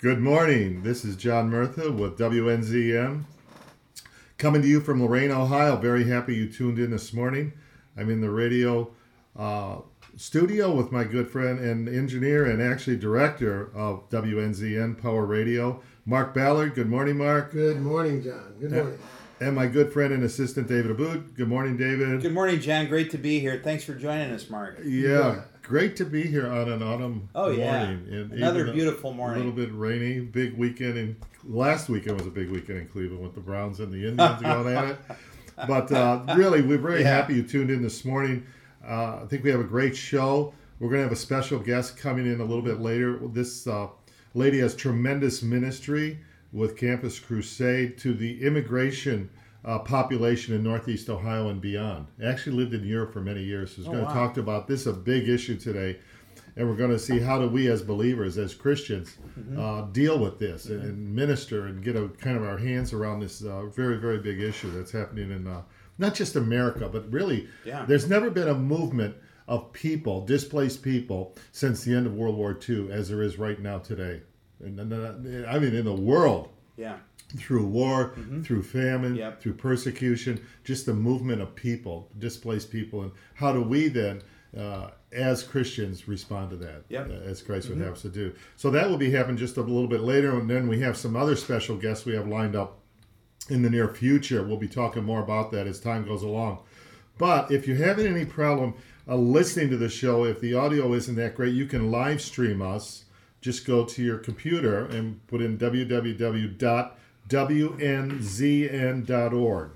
Good morning. This is John Murtha with WNZN. Coming to you from Lorain, Ohio. Very happy you tuned in this morning. I'm in the radio uh, studio with my good friend and engineer and actually director of WNZN Power Radio, Mark Ballard. Good morning, Mark. Good morning, John. Good morning. And my good friend and assistant, David Aboud. Good morning, David. Good morning, John. Great to be here. Thanks for joining us, Mark. Yeah, Yeah. Great to be here on an autumn Oh, yeah. morning. And Another beautiful morning. A little bit rainy, big weekend. And last weekend was a big weekend in Cleveland with the Browns and the Indians going at it. But uh, really, we're very Yeah. happy you tuned in this morning. Uh, I think we have a great show. We're going to have a special guest coming in a little bit later. This uh, lady has tremendous ministry with Campus Crusade to the immigration uh, population in Northeast Ohio and beyond. Actually lived in Europe for many years. Who's Oh, going to wow. talk about this a big issue today, and we're going to see how do we as believers, as Christians, Mm-hmm. uh, deal with this and, and minister and get a kind of our hands around this uh, very very big issue that's happening in uh, not just America, but really Yeah. there's never been a movement of people, displaced people, since the end of World War II as there is right now today. And, and, uh, I mean, in the world, Yeah. Through war, through famine, Yep. through persecution, just the movement of people, displaced people, and how do we then, uh, as Christians, respond to that? Yep. uh, as Christ would have us to do. So that will be happening just a little bit later, and then we have some other special guests we have lined up in the near future. We'll be talking more about that as time goes along. But if you're having any problem uh, listening to the show, if the audio isn't that great, you can live stream us. Just go to your computer and put in www.wnzn.org.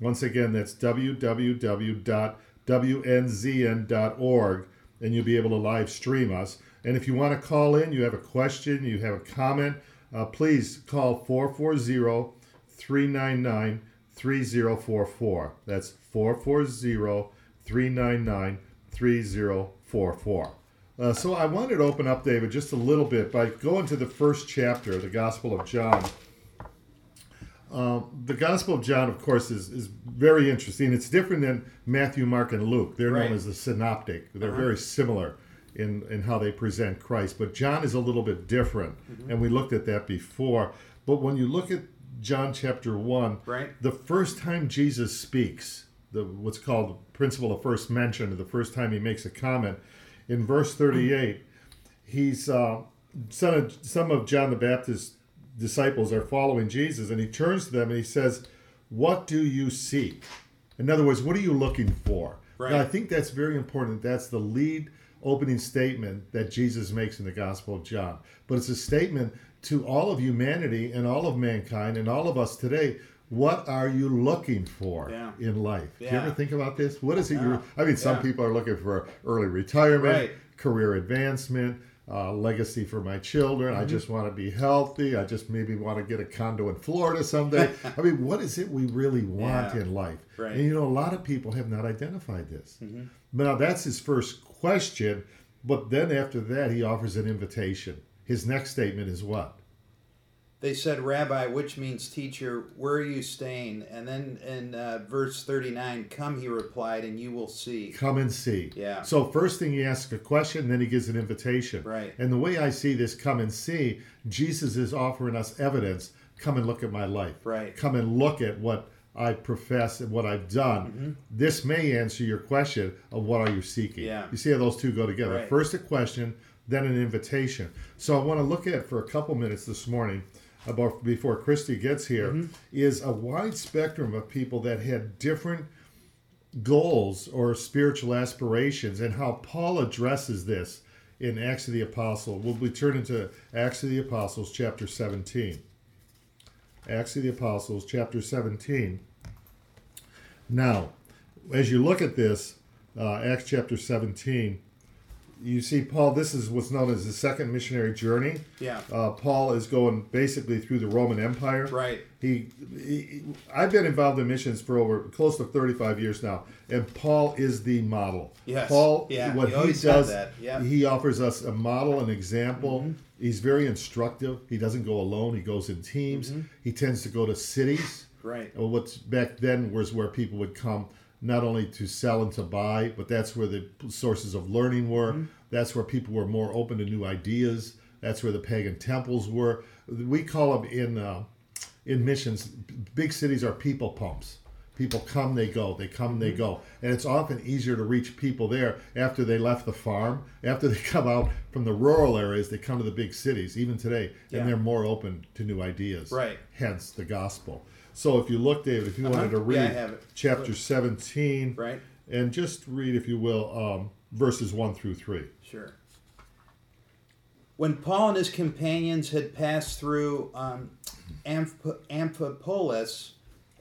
Once again, that's www.wnzn.org, and you'll be able to live stream us. And if you want to call in, you have a question, you have a comment, uh, please call 440 399 3044. That's 440 399 3044. Uh, so I wanted to open up, David, just a little bit by going to the first chapter of the Gospel of John. Um, the Gospel of John, of course, is, is very interesting. It's different than Matthew, Mark, and Luke. They're Right. known as the synoptic. They're Uh-huh. very similar in, in how they present Christ. But John is a little bit different, and we looked at that before. But when you look at John chapter 1, Right. the first time Jesus speaks, the what's called the principle of first mention, or the first time he makes a comment, in verse 38, he's uh, some of, some of John the Baptist's disciples are following Jesus, and he turns to them and he says, "What do you seek?" In other words, what are you looking for? Right. Now, I think that's very important. That's the lead opening statement that Jesus makes in the Gospel of John. But it's a statement to all of humanity and all of mankind and all of us today. What are you looking for Yeah. in life? Do you ever think about this? What is it? Yeah. You're, I mean, some Yeah. people are looking for early retirement, Right. career advancement, uh, legacy for my children. Mm-hmm. I just want to be healthy. I just maybe want to get a condo in Florida someday. I mean, what is it we really want Yeah. in life? Right. And you know, a lot of people have not identified this. Mm-hmm. Now, that's his first question. But then after that, he offers an invitation. His next statement is what? They said, Rabbi, which means teacher, where are you staying? And then in uh, verse 39, come, he replied, and you will see. Come and see. Yeah. So first thing he asks a question, then he gives an invitation. Right. And the way I see this come and see, Jesus is offering us evidence. Come and look at my life. Right. Come and look at what I profess and what I've done. Mm-hmm. This may answer your question of what are you seeking. Yeah. You see how those two go together. Right. First a question, then an invitation. So I want to look at for a couple minutes this morning about before Christy gets here Mm-hmm. is a wide spectrum of people that had different goals or spiritual aspirations and how Paul addresses this in Acts of the Apostle. We'll be turning to Acts of the Apostles, chapter 17. Acts of the Apostles, chapter 17. Now, as you look at this, uh, Acts chapter 17, you see Paul, this is what's known as the second missionary journey. Yeah. Uh, Paul is going basically through the Roman Empire. Right. He, he, I've been involved in missions for over close to 35 years now, and Paul is the model. Yes. Paul, Yeah, what he he does. Yeah. he offers us a model, an example. Mm-hmm. He's very instructive. He doesn't go alone. He goes in teams. Mm-hmm. He tends to go to cities. Right. What's back then was where people would come not only to sell and to buy, but that's where the sources of learning were. Mm-hmm. That's where people were more open to new ideas. That's where the pagan temples were. We call them in uh, in missions. Big cities are people pumps. People come, they go. They come, they go. And it's often easier to reach people there after they left the farm. After they come out from the rural areas, they come to the big cities, even today, Yeah. and they're more open to new ideas. Right. Hence the gospel. So if you look, David, if you wanted to Uh-huh. read Yeah, I have it. chapter 17, Right. and just read, if you will, um, verses 1 through 3. Sure. When Paul and his companions had passed through um, Amph- Amphipolis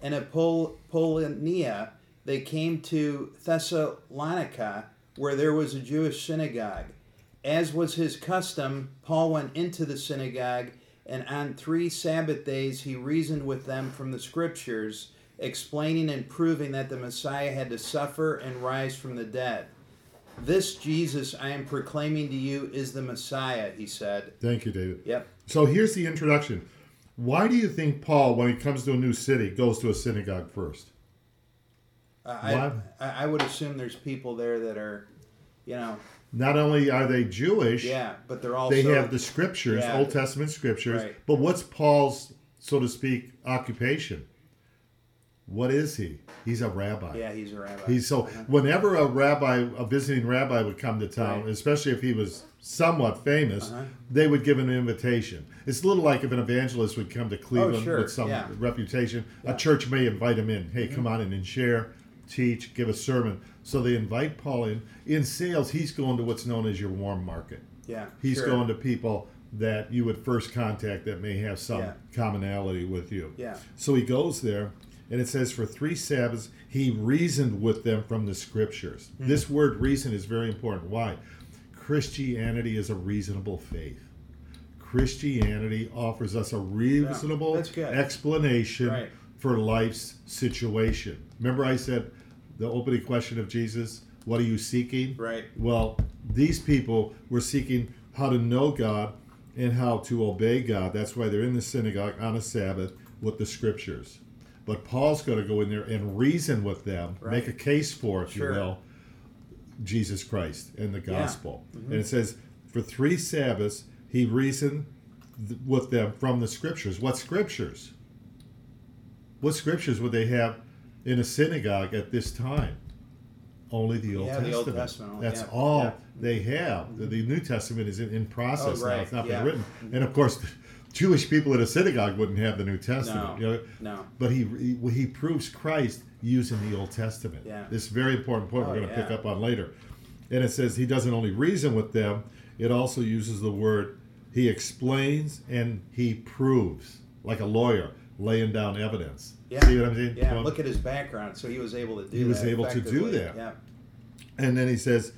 and Apol- Apollonia, they came to Thessalonica, where there was a Jewish synagogue. As was his custom, Paul went into the synagogue, and on three Sabbath days he reasoned with them from the Scriptures, explaining and proving that the Messiah had to suffer and rise from the dead. This Jesus I am proclaiming to you is the Messiah, he said. Thank you, David. Yep. So here's the introduction. Why do you think Paul, when he comes to a new city, goes to a synagogue first? Uh, I, I, I would assume there's people there that are, you know, Not only are they Jewish, yeah, but they're also. they have the scriptures, Yeah. Old Testament scriptures. Right. But what's Paul's, so to speak, occupation? What is he? He's a rabbi. Yeah, he's a rabbi. He's so whenever a rabbi, a visiting rabbi would come to town, Right. especially if he was somewhat famous, Uh-huh. they would give an invitation. It's a little like if an evangelist would come to Cleveland Oh, sure, with some yeah. reputation. Yeah. Mm-hmm. A church may invite him in. Hey, come on in and share, teach, give a sermon. So they invite Paul in. In sales, he's going to what's known as your warm market. yeah, He's sure. going to people that you would first contact that may have some Yeah. commonality with you. Yeah. So he goes there, and it says, For three Sabbaths he reasoned with them from the scriptures. Hmm. This word reason is very important. Why? Christianity is a reasonable faith. Christianity offers us a reasonable good. explanation Right. for life's situation. Remember, I said the opening question of Jesus, What are you seeking? Right. Well, these people were seeking how to know God and how to obey God. That's why they're in the synagogue on a Sabbath with the scriptures. But Paul's going to go in there and reason with them, Right. make a case for, if Sure. you will, Jesus Christ and the Yeah. Mm-hmm. gospel. And it says, for three Sabbaths, he reasoned th- with them from the scriptures. What scriptures? What scriptures would they have in a synagogue at this time? Only the Old Yeah, Testament. the Old Testament, That's yeah, all yeah. they have. The, the New Testament is in, in process Oh, now. It's not been written. And of course, Jewish people in a synagogue wouldn't have the New Testament. No, you know? no. But he, he he proves Christ using the Old Testament. Yeah. This very important point we're Oh, going to pick up on later. And it says he doesn't only reason with them, it also uses the word he explains and he proves, like a lawyer laying down evidence. Yeah. See what I'm saying? Yeah, Well, look at his background. So he was able to do He was able to do that. Yeah. And then he says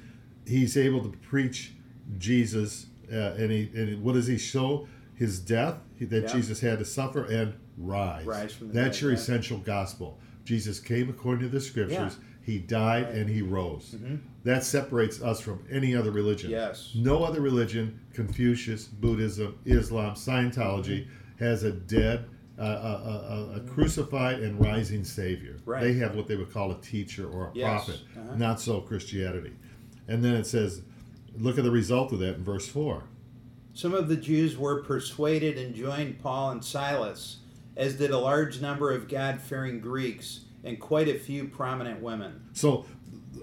he's able to preach Jesus, uh, and he and what does he show? His death that Yeah. Jesus had to suffer and rise. Rise from the That's dead, your yeah. essential gospel. Jesus came according to the scriptures. Yeah. Mm-hmm. He died and he rose. That separates us from any other religion. Yes. No other religion, Confucius, Buddhism, Islam, Scientology, has a dead, uh, a, a, a, crucified and rising Savior. Right. They have what they would call a teacher or a Yes. prophet. Uh-huh. Not so Christianity. And then it says, look at the result of that in verse 4. Some of the Jews were persuaded and joined Paul and Silas, as did a large number of God fearing Greeks and quite a few prominent women. So,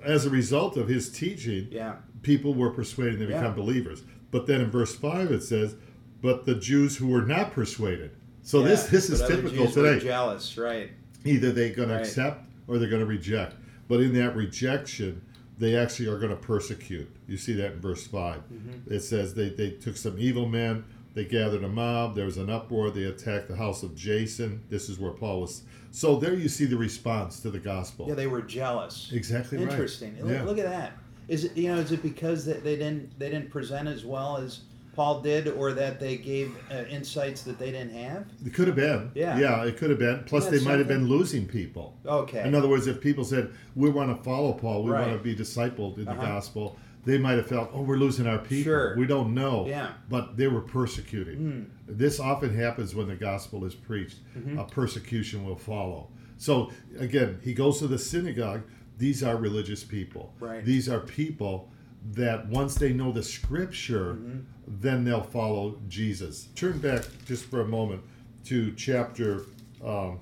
as a result of his teaching, Yeah. people were persuaded to Yeah. become believers. But then in verse 5 it says, but the Jews who were not persuaded. So this Yeah, this is but other typical Jews today. jealous, right? Either they're going to accept or they're going to reject. But in that rejection, they actually are going to persecute. You see that in verse 5. Mm-hmm. It says they, they took some evil men, they gathered a mob, there was an uproar, they attacked the house of Jason. This is where Paul was. So there you see the response to the gospel. Yeah, they were jealous. exactly right. Interesting. Look- Yeah. Look at that. Is it you know is it because they didn't they didn't present as well as Paul did, or that they gave uh, insights that they didn't have? It could have been. Yeah. Yeah, it could have been. Plus, they might have been losing people. Okay. In other words, if people said, we want to follow Paul, we want to be discipled in the Uh-huh. gospel, they might have felt, oh, we're losing our people. Sure. We don't know. Yeah. But they were persecuting. This often happens when the gospel is preached. Mm-hmm. A persecution will follow. So, again, he goes to the synagogue. These are religious people. Right. These are people that once they know the scripture, Mm-hmm. then they'll follow Jesus. Turn back just for a moment to chapter um,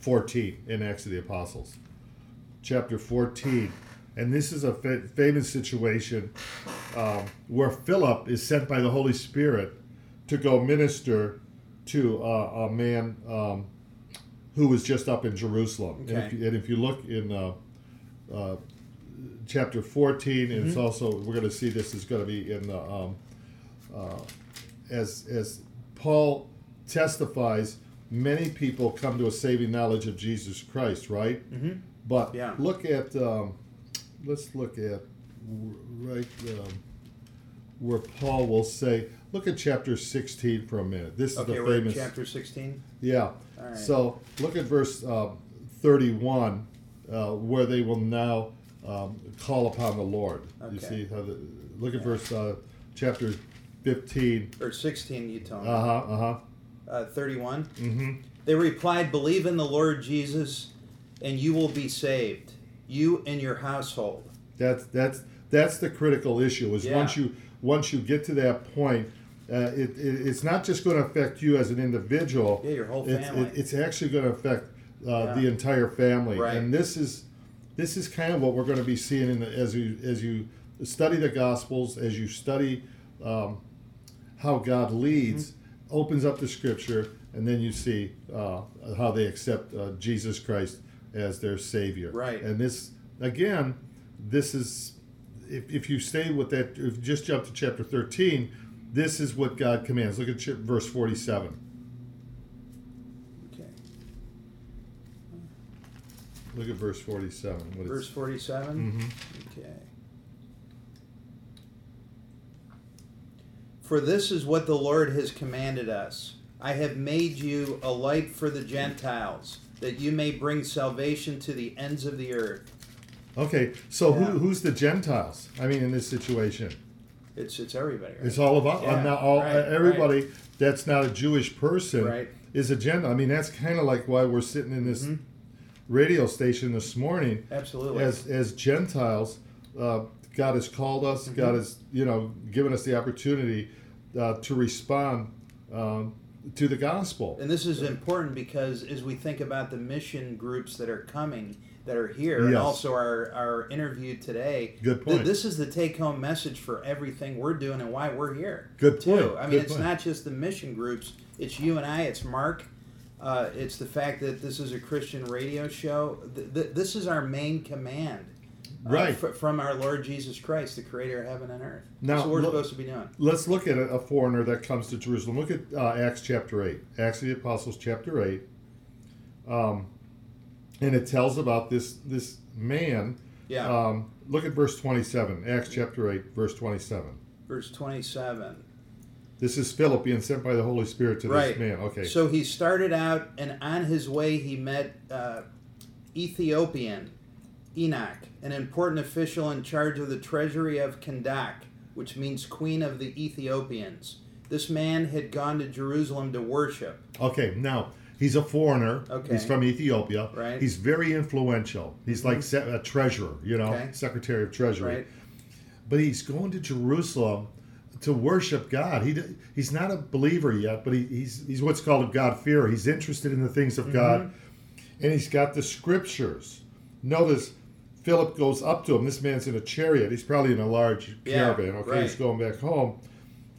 14 in Acts of the Apostles. Chapter 14. And this is a fa- famous situation um, where Philip is sent by the Holy Spirit to go minister to uh, a man um, who was just up in Jerusalem. And, if you, and if you look in uh, uh, chapter 14, and it's also, we're going to see this is going to be in the, um, uh, as, as Paul testifies, many people come to a saving knowledge of Jesus Christ, right? Mm-hmm. But Yeah. look at, um, let's look at right um, where Paul will say, look at chapter 16 for a minute. This is the famous. chapter 16. Yeah. Right. So look at verse uh, 31, uh, where they will now um, call upon the Lord. You see how the, look at verse uh, chapter 15. Or 16, you told me. Uh huh. Uh huh. Uh, 31. Mm-hmm. They replied, Believe in the Lord Jesus, and you will be saved, you and your household. That's that's that's the critical issue. Is Yeah. once you once you get to that point, uh, it, it it's not just going to affect you as an individual. Yeah, your whole It's, family. it, it's actually going to affect uh, Yeah. the entire family. Right. And this is this is kind of what we're going to be seeing in the, as you as you study the Gospels, as you study um, how God leads, Mm-hmm. opens up the Scripture, and then you see uh, how they accept uh, Jesus Christ as their Savior. Right. And this again, this is if, if you stay with that, if you just jump to chapter thirteen, this is what God commands. Look at verse forty-seven. Okay. Look at verse forty-seven. What Verse it's, 47. Mhm. Okay. For this is what the Lord has commanded us I have made you a light for the Gentiles, that you may bring salvation to the ends of the earth. Okay, so Yeah. who, who's the Gentiles? I mean, in this situation, It's it's everybody, right? it's all about uh, Yeah, now. All uh, right, everybody that's not a Jewish person Right. is a Gentile. I mean, that's kind of like why we're sitting in this mm-hmm. Radio station this morning. Absolutely. as as Gentiles. Uh, God has called us. Mm-hmm. God has you know given us the opportunity uh, to respond um, to the gospel. And this is important because as we think about the mission groups that are coming, that are here, and also our, our interview today, Good th- point. this is the take home message for everything we're doing and why we're here. Good too. point. I mean, Good it's point. not just the mission groups, it's you and I, it's Mark. Uh, it's the fact that this is a Christian radio show. Th- th- this is our main command. uh, Right. fr- from our Lord Jesus Christ, the creator of heaven and earth. Now, That's what we're supposed to be doing. Let's look at a, a foreigner that comes to Jerusalem. Look at uh, Acts chapter 8. Acts of the Apostles chapter 8. Um, and it tells about this this man. Yeah. Um, look at verse 27. Acts chapter 8, verse 27. Verse 27. This is Philip being sent by the Holy Spirit to Right. this man. Okay. So he started out, and on his way, he met uh, Ethiopian eunuch, an important official in charge of the treasury of Kandake, which means Queen of the Ethiopians. This man had gone to Jerusalem to worship. Okay, now he's a foreigner. Okay. He's from Ethiopia. Right. Mm-hmm. He's very influential. He's like se- a treasurer, you know, Okay. secretary of treasury. Right? But he's going to Jerusalem to worship God. He he's not a believer yet, but he, he's he's what's called a God fearer. He's interested in the things of God, Mm-hmm. and he's got the scriptures. Notice. Philip goes up to him. This man's in a chariot. He's probably in a large Yeah, caravan. Okay, right. he's going back home,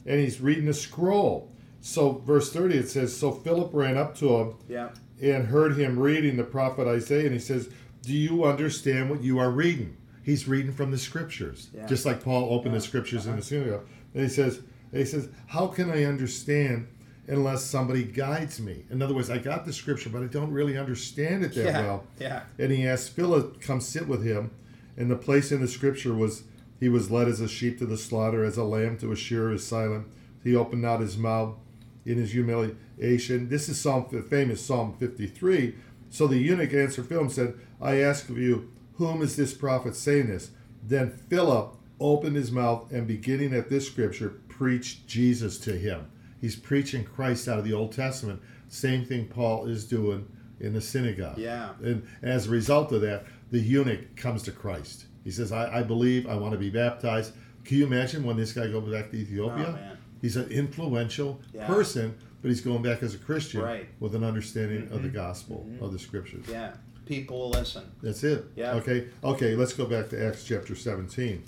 and he's reading a scroll. So, verse thirty, it says, "So Philip ran up to him Yeah. and heard him reading the prophet Isaiah, and he says, "Do you understand what you are reading?" He's reading from the scriptures, Yeah. just like Paul opened the scriptures in Uh-huh. the synagogue. And he says, "He says, how can I understand unless somebody guides me?" In other words, I got the scripture, but I don't really understand it that Yeah. well. Yeah. And he asked Philip, "Come sit with him." And the place in the scripture was, "He was led as a sheep to the slaughter, as a lamb to a shearer is silent. He opened not his mouth in his humiliation." This is Psalm, famous Psalm 53. So the eunuch answered Philip and said, "I ask of you, whom is this prophet saying this?" Then Philip opened his mouth and, beginning at this scripture, preached Jesus to him. He's preaching Christ out of the Old Testament. Same thing Paul is doing in the synagogue. Yeah. And as a result of that, the eunuch comes to Christ. He says, I, I believe, I want to be baptized. Can you imagine when this guy goes back to Ethiopia? Oh. He's an influential Yeah. person, but he's going back as a Christian Right. with an understanding of the mm-hmm. gospel, of mm-hmm. the scriptures. Yeah. People will listen. That's it. Yeah. Okay. Okay. Let's go back to Acts chapter 17.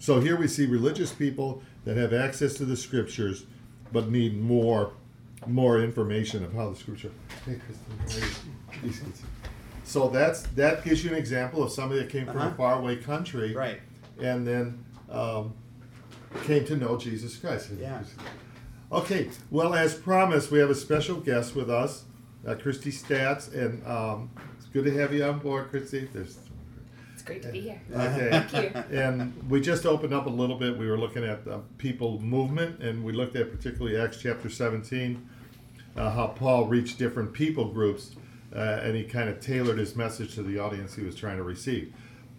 So here we see religious people that have access to the scriptures, but need more, more information of how the scripture. Hey, Kristen, how are you? These kids. So that's that gives you an example of somebody that came from a Uh-huh. faraway country, Right. and then um, came to know Jesus Christ. Yeah. Okay, well, as promised, we have a special guest with us, uh, Christy Stats, and um, it's good to have you on board, Christy. There's, great to be here. okay. Thank you. and we just opened up a little bit. We were looking at the people movement, and we looked at particularly Acts chapter 17, uh, how Paul reached different people groups, uh, and he kind of tailored his message to the audience he was trying to receive.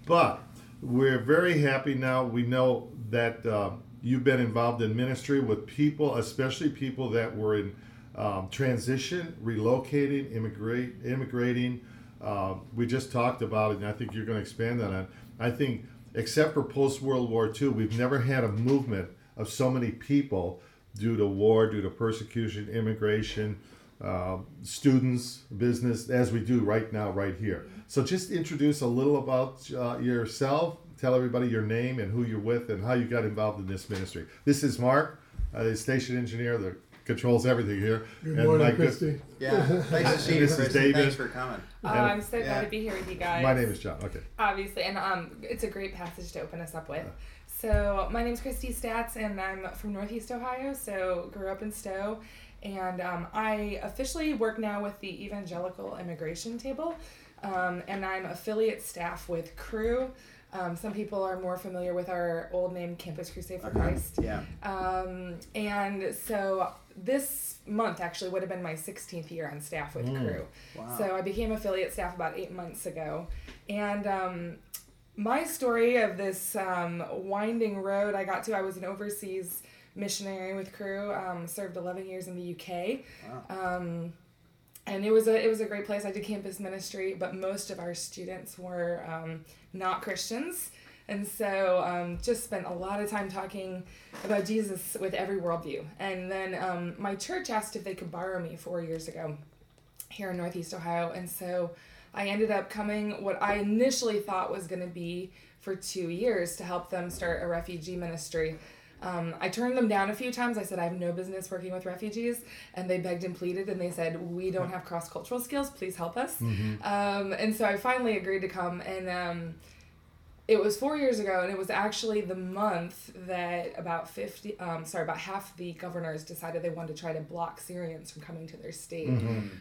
But we're very happy now. We know that uh, you've been involved in ministry with people, especially people that were in um, transition, relocating, immigrate, immigrating. Uh, we just talked about it, and I think you're going to expand on it. I think, except for post World War II, we've never had a movement of so many people due to war, due to persecution, immigration, uh, students, business, as we do right now, right here. So just introduce a little about uh, yourself. Tell everybody your name and who you're with and how you got involved in this ministry. This is Mark, the station engineer that controls everything here. Good And morning, my good- Christy. Yeah. Nice to see you, This is David. Thanks for coming. Oh, And- I'm so Yeah. glad to be here with you guys. My name is John. Okay. obviously, and um, it's a great passage to open us up with. So my name is Christy Stats, and I'm from Northeast Ohio. So grew up in Stow, and um, I officially work now with the Evangelical Immigration Table, um, and I'm affiliate staff with Cru. Um, some people are more familiar with our old name, Campus Crusade for Christ. Yeah. Um, and so this month actually would have been my 16th year on staff with Cru. Wow. So I became affiliate staff about eight months ago. And um, my story of this um, winding road I got to, I was an overseas missionary with Cru, um, served 11 years in the UK. Wow. Um, and it was a it was a great place. I did campus ministry, but most of our students were um, not Christians, and so um, just spent a lot of time talking about Jesus with every worldview. And then um, my church asked if they could borrow me four years ago here in Northeast Ohio, and so I ended up coming what I initially thought was going to be for two years to help them start a refugee ministry. Um, I turned them down a few times. I said, I have no business working with refugees. And they begged and pleaded, and they said, We don't have cross cultural skills. Please help us. Um, and so I finally agreed to come. And um, it was four years ago, and it was actually the month that about 50, um, sorry, about half the governors decided they wanted to try to block Syrians from coming to their state.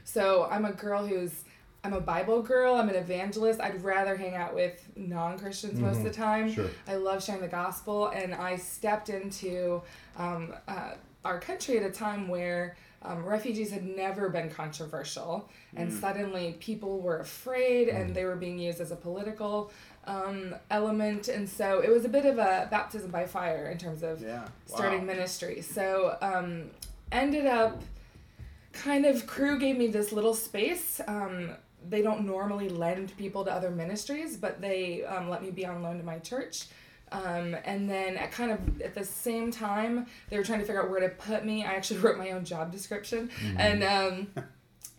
So I'm a girl who's I'm a Bible girl. I'm an evangelist. I'd rather hang out with non Christians most of the time. Sure. I love sharing the gospel, and I stepped into um, uh, our country at a time where um, refugees had never been controversial, and suddenly people were afraid, and they were being used as a political um, element, and so it was a bit of a baptism by fire in terms of Yeah. starting Wow. ministry. So um, ended up kind of Cru gave me this little space. Um, they don't normally lend people to other ministries, but they um, let me be on loan to my church. Um, and then at kind of at the same time, they were trying to figure out where to put me. I actually wrote my own job description, and um,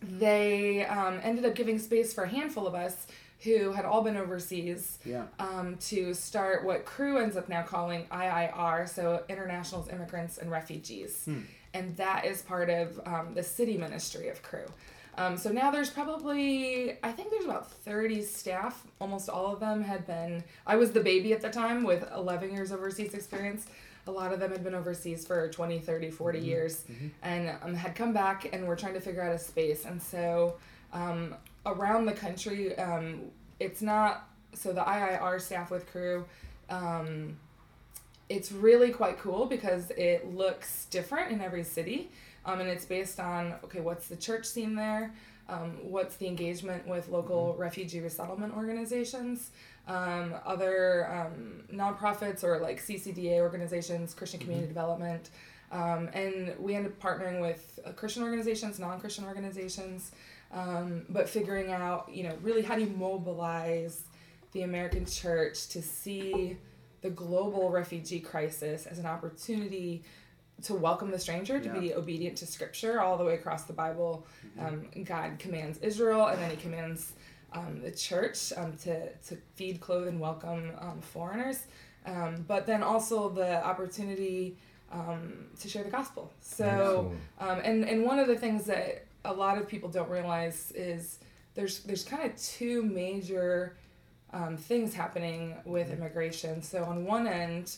they um, ended up giving space for a handful of us who had all been overseas Yeah. um, to start what Cru ends up now calling IIR, so Internationals, Immigrants, and Refugees. And that is part of um, the city ministry of Cru. Um, so now there's probably, I think there's about 30 staff. Almost all of them had been, I was the baby at the time with 11 years overseas experience. A lot of them had been overseas for 20, 30, 40 years and um, had come back and were trying to figure out a space. And so um, around the country, um, it's not, so the IIR staff with Cru, um, it's really quite cool because it looks different in every city. Um, and it's based on, okay, what's the church scene there? Um, what's the engagement with local refugee resettlement organizations? Um, other um, nonprofits or like CCDA organizations, Christian Community Development. Um, and we end up partnering with uh, Christian organizations, non Christian organizations, um, but figuring out, you know, really how do you mobilize the American church to see the global refugee crisis as an opportunity to welcome the stranger, to Yeah. be obedient to scripture all the way across the Bible. Um, God commands Israel, and then he commands um, the church um, to, to feed, clothe, and welcome um, foreigners. Um, but then also the opportunity um, to share the gospel. So, um, and, and one of the things that a lot of people don't realize is there's, there's kind of two major um, things happening with immigration. So on one end,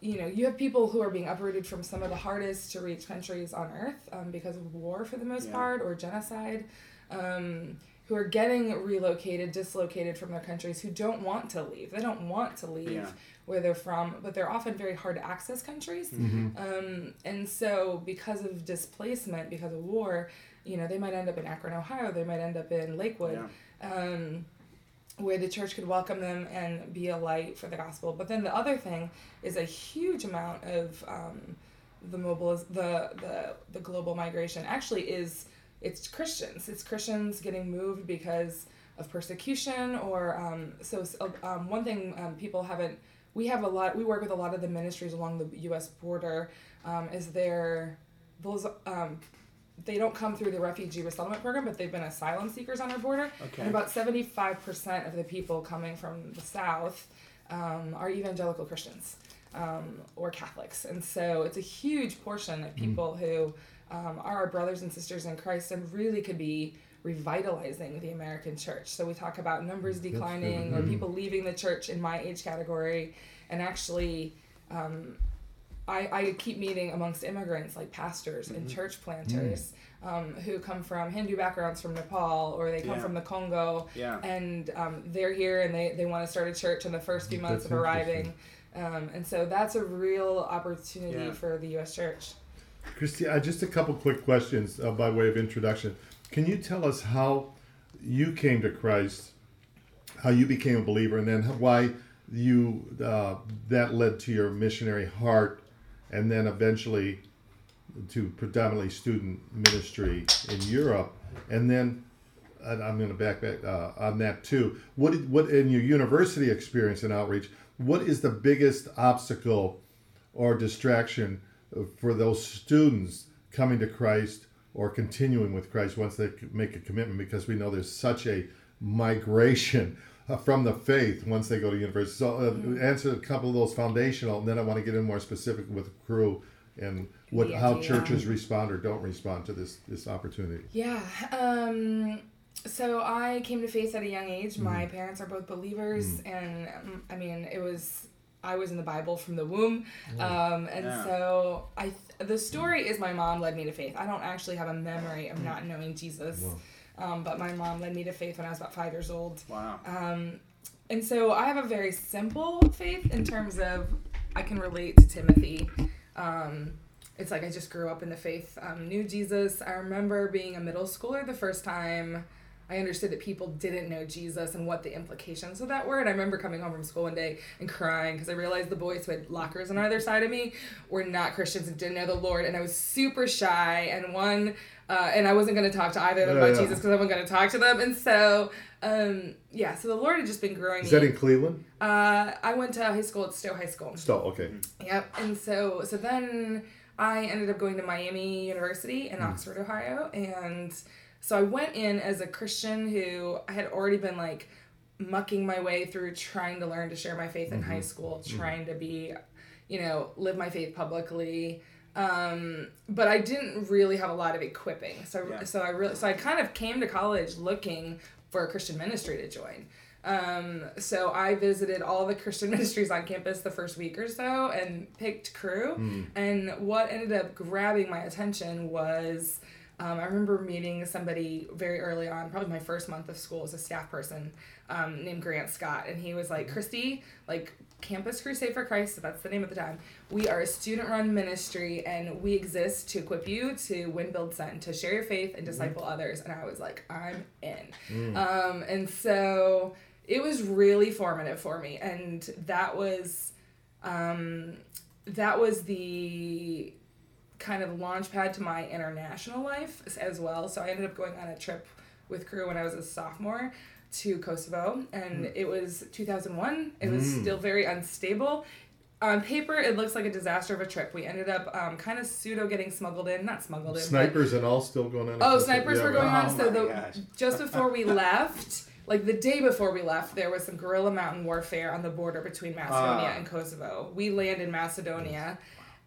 you know, you have people who are being uprooted from some of the hardest to reach countries on earth um, because of war for the most Yeah. part or genocide, um, who are getting relocated, dislocated from their countries, who don't want to leave. They don't want to leave Yeah. where they're from, but they're often very hard to access countries. Mm-hmm. Um, and so, because of displacement, because of war, you know, they might end up in Akron, Ohio. They might end up in Lakewood Yeah. um, where the church could welcome them and be a light for the gospel. But then the other thing is a huge amount of um, the mobiliz- the the the global migration actually is it's Christians. It's Christians getting moved because of persecution or um, so so, um, one thing um, people haven't we have a lot we work with a lot of the ministries along the U.S. border um, is there those um, they don't come through the refugee resettlement program, but they've been asylum seekers on our border. Okay. And about 75% of the people coming from the South um, are evangelical Christians um, or Catholics. And so it's a huge portion of people who um, are our brothers and sisters in Christ and really could be revitalizing the American church. So we talk about numbers declining or people leaving the church in my age category and actually. Um, I, I keep meeting amongst immigrants like pastors and church planters um, who come from Hindu backgrounds from Nepal or they come Yeah. from the Congo Yeah. and um, they're here and they, they want to start a church in the first few months That's of arriving. Um, and so that's a real opportunity Yeah. for the U.S. church. Christy, uh, just a couple quick questions uh, by way of introduction. Can you tell us how you came to Christ, how you became a believer, and then why you uh, that led to your missionary heart, and then eventually to predominantly student ministry in Europe, and then I'm going to back back uh, on that too. What what in your university experience and outreach? What is the biggest obstacle or distraction for those students coming to Christ or continuing with Christ once they make a commitment? Because we know there's such a migration from the faith once they go to university. So, uh, answer a couple of those foundational, and then I want to get in more specific with the Cru and what how Yeah. churches respond or don't respond to this this opportunity. Yeah. Um, so I came to faith at a young age. My Mm. parents are both believers, and um, I mean, it was I was in the Bible from the womb, um, and Yeah. so I th- the story is my mom led me to faith. I don't actually have a memory of not knowing Jesus, um, but my mom led me to faith when I was about five years old. Wow. Um, and so I have a very simple faith in terms of I can relate to Timothy. Um, it's like I just grew up in the faith, um, knew Jesus. I remember being a middle schooler the first time I understood that people didn't know Jesus and what the implications of that were. And I remember coming home from school one day and crying because I realized the boys who had lockers on either side of me were not Christians and didn't know the Lord. And I was super shy. And one, uh, and I wasn't going to talk to either of them Yeah, about yeah. Jesus because I wasn't going to talk to them. And so, um, yeah, so the Lord had just been growing Is me. that in Cleveland? uh, I went to high school at Stow High School. Still okay. Yep. And so so then I ended up going to Miami University in Oxford, Ohio, and so I went in as a Christian who I had already been like mucking my way through trying to learn to share my faith in high school, trying to be, you know, live my faith publicly. Um, but I didn't really have a lot of equipping. So Yeah. so I really so I kind of came to college looking for a Christian ministry to join. Um, so I visited all the Christian ministries on campus the first week or so and picked Cru. And what ended up grabbing my attention was um, I remember meeting somebody very early on, probably my first month of school as a staff person um, named Grant Scott. And he was like, Christy, like Campus Crusade for Christ, so that's the name of the time. We are a student run ministry and we exist to equip you to win, build, send, to share your faith and disciple others. And I was like, I'm in. Um, and so it was really formative for me. And that was, um, that was the kind of launch pad to my international life as well. So I ended up going on a trip with Cru when I was a sophomore to Kosovo, and Hmm. it was 2001. It was still very unstable. On paper, it looks like a disaster of a trip. We ended up um, kind of pseudo getting smuggled in, not smuggled in. but- Snipers and all still going on. Oh, snipers Yeah, were going right. on. Oh So the gosh. just before we left, like the day before we left, there was some guerrilla mountain warfare on the border between Macedonia Ah. and Kosovo. We land in Macedonia.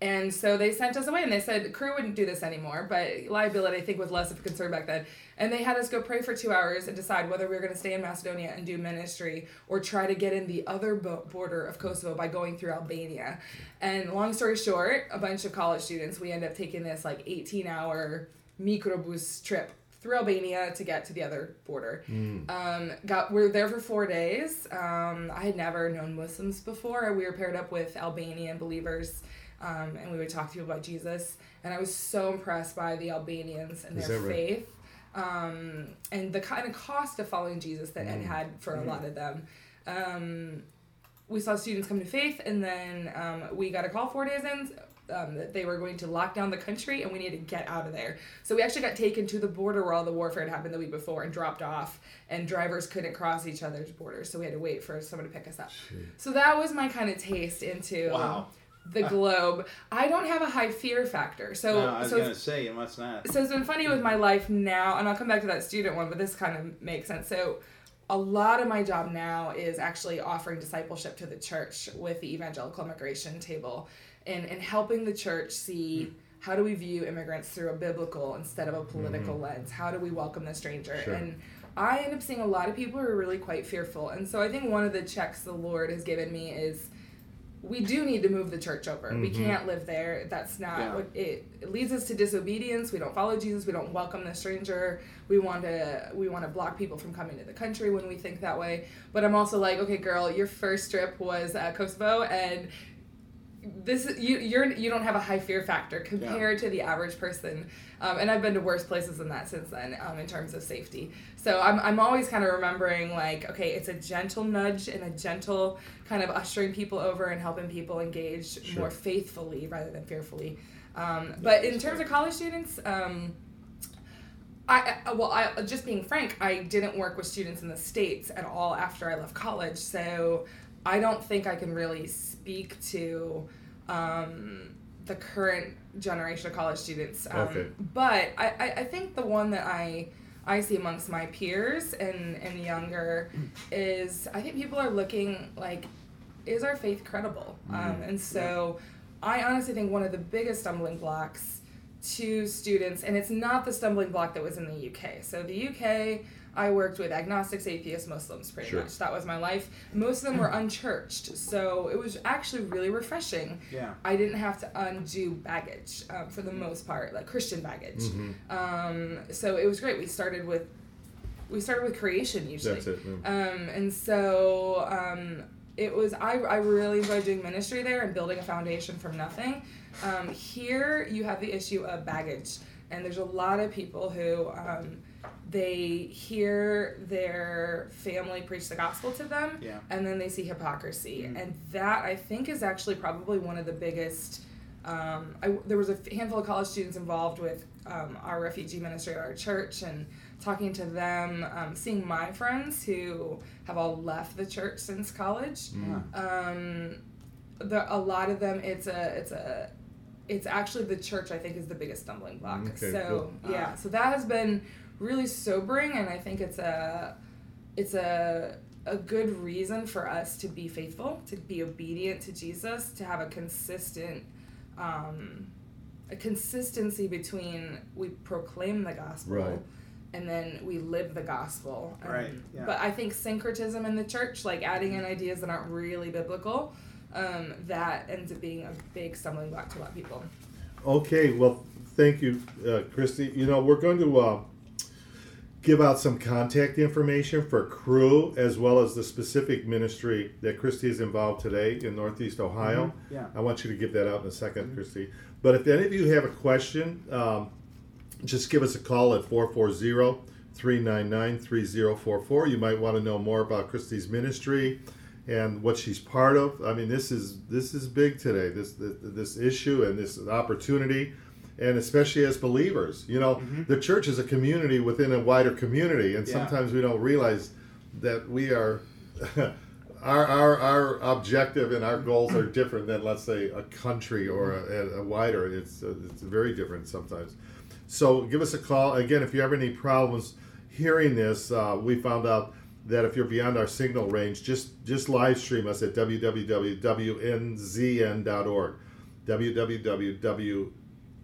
And so they sent us away and they said the Cru wouldn't do this anymore, but liability I think was less of a concern back then. And they had us go pray for two hours and decide whether we were going to stay in Macedonia and do ministry or try to get in the other bo- border of Kosovo by going through Albania. And long story short, a bunch of college students, we end up taking this like 18 hour microbus trip through Albania to get to the other border. Um, got we were there for four days. Um, I had never known Muslims before. We were paired up with Albanian believers, um, and we would talk to people about Jesus. And I was so impressed by the Albanians and Is their right? faith, um, and the kind of cost of following Jesus that Mm. it had for a lot of them. Um, we saw students come to faith, and then um, we got a call four days in um, that they were going to lock down the country, and we needed to get out of there. So we actually got taken to the border where all the warfare had happened the week before, and dropped off, and drivers couldn't cross each other's borders, so we had to wait for someone to pick us up. So that was my kind of taste into Wow. The globe. I don't have a high fear factor, so no, I was so gonna say you must not. so it's been funny with my life now, and I'll come back to that student one, but this kind of makes sense. So, a lot of my job now is actually offering discipleship to the church with the evangelical immigration table and, and helping the church see hmm. how do we view immigrants through a biblical instead of a political hmm. lens? How do we welcome the stranger? Sure. And I end up seeing a lot of people who are really quite fearful. And so I think one of the checks the Lord has given me is we do need to move the church over. We can't live there. That's not Yeah. what it, it leads us to disobedience. We don't follow Jesus. We don't welcome the stranger. We want to we want to block people from coming to the country when we think that way. But I'm also like, okay, girl, your first trip was uh, Kosovo, and this you you're you don't have a high fear factor compared to the average person. Um, and I've been to worse places than that since then um, in terms of safety. So I'm, I'm always kind of remembering like, okay, it's a gentle nudge and a gentle kind of ushering people over and helping people engage Sure. more faithfully rather than fearfully. Um, but in terms of college students, um, I, I well, I just being frank, I didn't work with students in the states at all after I left college, so I don't think I can really speak to um, the current generation of college students. Um, Okay. But I, I, I think the one that I I see amongst my peers and and younger is I think people are looking like, is our faith credible? Um, and so I honestly think one of the biggest stumbling blocks to students, and it's not the stumbling block that was in the UK. So the UK, I worked with agnostics, atheists, Muslims, pretty Sure. much. That was my life. Most of them were unchurched, so it was actually really refreshing. Yeah. I didn't have to undo baggage um, for the most part, like Christian baggage. Um, so it was great. We started with we started with creation usually. That's it. yeah. Um, and so um, it was, I, I really enjoyed doing ministry there and building a foundation from nothing. Um, here you have the issue of baggage. And there's a lot of people who um, they hear their family preach the gospel to them Yeah. and then they see hypocrisy. And that I think is actually probably one of the biggest. Um, I, there was a handful of college students involved with um, our refugee ministry at our church and talking to them, um, seeing my friends who have all left the church since college. Um, the, a lot of them, it's a, it's a, it's actually the church. I think is the biggest stumbling block. Okay, so cool. yeah, Ah. so that has been really sobering, and I think it's a, it's a a good reason for us to be faithful, to be obedient to Jesus, to have a consistent, um, a consistency between we proclaim the gospel Right. and then we live the gospel. Um, Right, yeah. But I think syncretism in the church, like adding in ideas that aren't really biblical, um, that ends up being a big stumbling block to a lot of people. Okay, well, thank you, uh, Christy. You know, we're going to uh, give out some contact information for Cru as well as the specific ministry that Christy is involved today in Northeast Ohio. Yeah. I want you to give that out in a 2nd Christy. But if any of you have a question, um, just give us a call at 440 399 3044. You might want to know more about Christy's ministry and what she's part of. I mean, this is this is big today. This this, this issue and this opportunity, and especially as believers, you know, the church is a community within a wider community, and Yeah. sometimes we don't realize that we are. Our, our, our objective and our goals are different than let's say a country or a, a wider. It's uh, it's very different sometimes. So give us a call. Again if you have any problems hearing this uh, we found out that if you're beyond our signal range just just live stream us at www.wnzn.org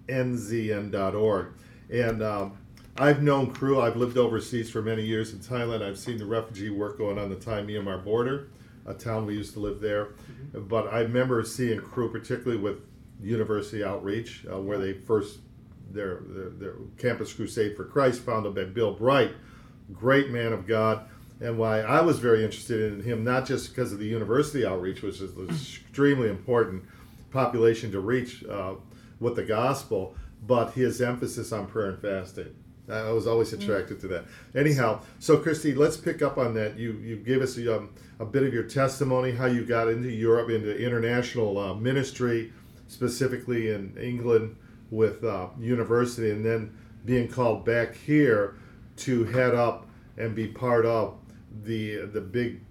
www.wnzn.org and um, I've known Cru. I've lived overseas for many years in Thailand. I've seen the refugee work going on the Thai Myanmar border, a town we used to live there. Mm-hmm. But I remember seeing Cru, particularly with University Outreach, uh, where they first their, their, their Campus Crusade for Christ, founded by Bill Bright, great man of God. And why I was very interested in him, not just because of the university outreach, which is extremely important population to reach uh, with the gospel, but his emphasis on prayer and fasting. I was always attracted to that. Anyhow, so Christy, let's pick up on that. You you gave us a, um, a bit of your testimony, how you got into Europe, into international uh, ministry, specifically in England with uh, university, and then being called back here to head up and be part of the the big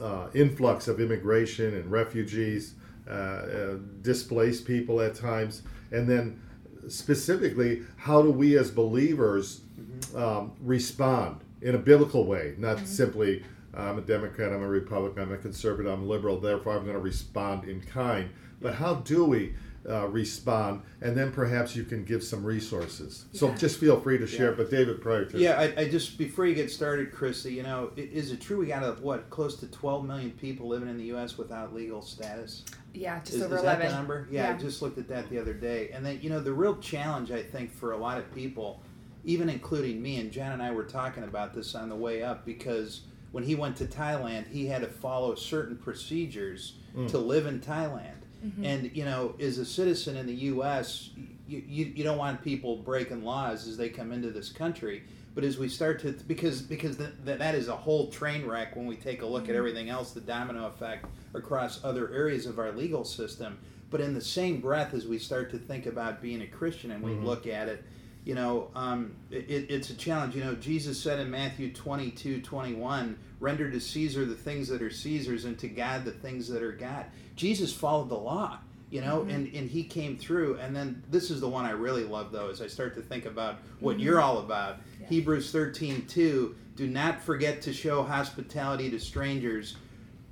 uh, influx of immigration and refugees, uh, uh, displaced people at times, and then specifically, how do we as believers mm-hmm. um, respond in a biblical way, not mm-hmm. simply I'm a Democrat, I'm a Republican, I'm a conservative, I'm a liberal, therefore I'm going to respond in kind. But how do we uh, respond? And then perhaps you can give some resources. So yeah. just feel free to share. Yeah. But David, prior to yeah, I, I, just before you get started, Chrissy, you know, is it true we got what close to 12 million people living in the U.S. without legal status? Yeah, just is, over is 11. That the number? Yeah, yeah, I just looked at that the other day. And then, you know, the real challenge, I think, for a lot of people, even including me, and Jen and I were talking about this on the way up, because when he went to Thailand, he had to follow certain procedures mm. to live in Thailand. Mm-hmm. And, you know, as a citizen in the U.S., you, you, you don't want people breaking laws as they come into this country. But as we start to, because because the, the, that is a whole train wreck when we take a look mm-hmm. at everything else, the domino effect across other areas of our legal system. But in the same breath, as we start to think about being a Christian and we mm-hmm. look at it, you know, um, it, it's a challenge. You know, Jesus said in Matthew 22 21, render to Caesar the things that are Caesar's and to God the things that are God. Jesus followed the law you know mm-hmm. and and he came through and then this is the one i really love though as i start to think about what mm-hmm. you're all about yeah. hebrews 13 2 do not forget to show hospitality to strangers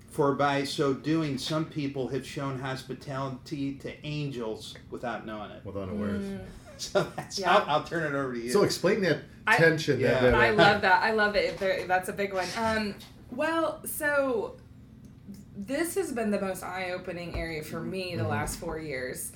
for by so doing some people have shown hospitality to angels without knowing it without awareness mm. so that's yeah. I'll, I'll, turn it over to you so explain that tension I, that, yeah. i love that i love it that's a big one um, well so this has been the most eye-opening area for me the mm-hmm. last four years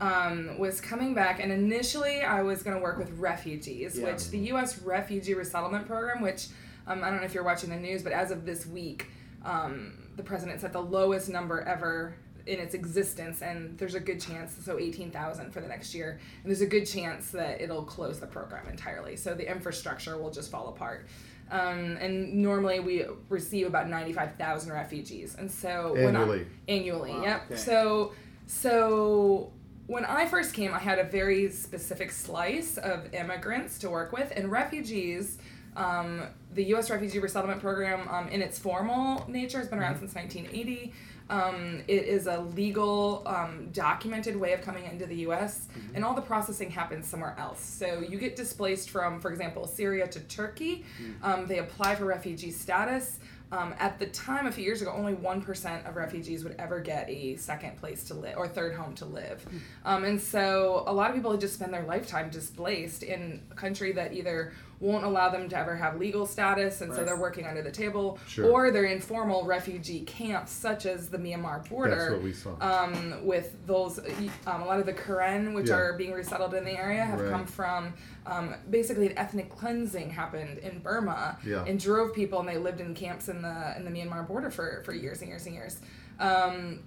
um, was coming back and initially i was going to work with refugees yeah. which the u.s refugee resettlement program which um, i don't know if you're watching the news but as of this week um, the president set the lowest number ever in its existence and there's a good chance so 18,000 for the next year and there's a good chance that it'll close the program entirely so the infrastructure will just fall apart um, and normally we receive about 95,000 refugees. And so annually. I, annually, wow, yep. Okay. So so when I first came, I had a very specific slice of immigrants to work with and refugees. Um, the U.S. Refugee Resettlement Program, um, in its formal nature, has been around mm-hmm. since 1980. Um, it is a legal, um, documented way of coming into the U.S., mm-hmm. and all the processing happens somewhere else. So you get displaced from, for example, Syria to Turkey. Mm-hmm. Um, they apply for refugee status. Um, at the time, a few years ago, only 1% of refugees would ever get a second place to live or third home to live. Hmm. Um, and so a lot of people just spend their lifetime displaced in a country that either won't allow them to ever have legal status, and right. so they're working under the table, sure. or they're in formal refugee camps, such as the Myanmar border. That's what we saw. Um, with those, um, a lot of the Karen, which yeah. are being resettled in the area, have right. come from um, basically an ethnic cleansing happened in Burma yeah. and drove people, and they lived in camps in the in the Myanmar border for for years and years and years. Um,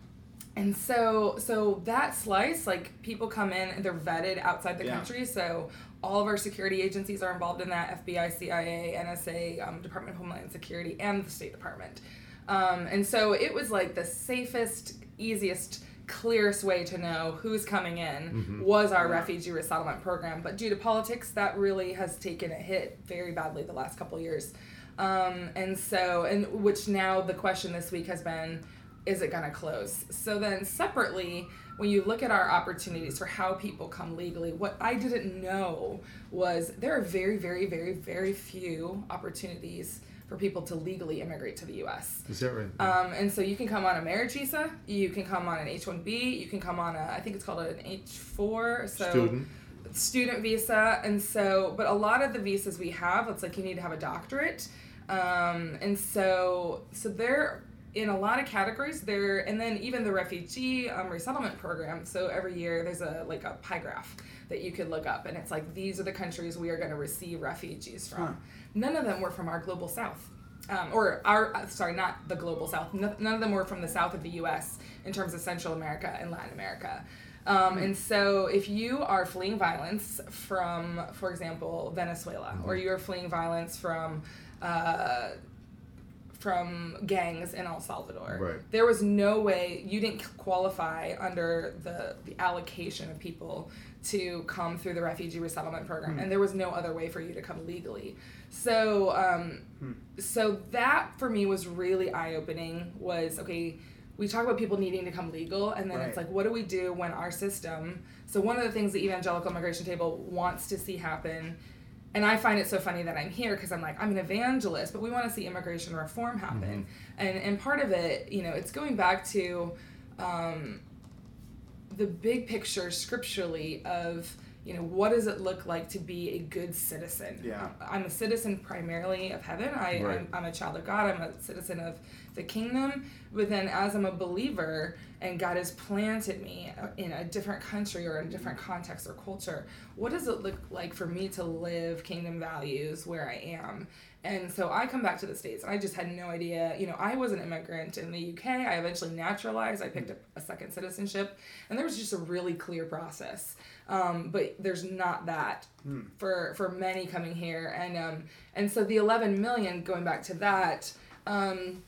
and so so that slice like people come in and they're vetted outside the yeah. country so all of our security agencies are involved in that fbi cia nsa um, department of homeland security and the state department um, and so it was like the safest easiest clearest way to know who's coming in mm-hmm. was our yeah. refugee resettlement program but due to politics that really has taken a hit very badly the last couple years Um, and so, and which now the question this week has been, is it going to close? So then separately, when you look at our opportunities for how people come legally, what I didn't know was there are very, very, very, very few opportunities for people to legally immigrate to the U.S. Is that right? Um, and so you can come on a marriage visa, you can come on an H-1B, you can come on a, I think it's called an H-4, so Student. student visa. And so, but a lot of the visas we have, it's like you need to have a doctorate. Um, and so, so they're in a lot of categories there, and then even the refugee um, resettlement program. So every year there's a like a pie graph that you could look up, and it's like these are the countries we are going to receive refugees from. Huh. None of them were from our global south. Um, or our uh, sorry, not the global south. No, none of them were from the south of the U.S. in terms of Central America and Latin America. Um, and so, if you are fleeing violence from, for example, Venezuela, or you are fleeing violence from uh, from gangs in El Salvador. Right. There was no way you didn't qualify under the, the allocation of people to come through the refugee resettlement program, and there was no other way for you to come legally. So, um, so that for me was really eye opening. Was okay. We talk about people needing to come legal, and then it's like, what do we do when our system? So one of the things the Evangelical Immigration Table wants to see happen and I find it so funny that I'm here because I'm like I'm an evangelist, but we want to see immigration reform happen, and and part of it, you know, it's going back to um, the big picture scripturally of you know what does it look like to be a good citizen? Yeah. i'm a citizen primarily of heaven. I, Right. I'm, I'm a child of god. I'm a citizen of the kingdom but then as i'm a believer and god has planted me in a different country or in a different context or culture what does it look like for me to live kingdom values where i am and so I come back to the States and I just had no idea. You know, I was an immigrant in the UK. I eventually naturalized. I picked up a second citizenship. And there was just a really clear process. Um, but there's not that for, for many coming here. And, um, and so the 11 million, going back to that, um,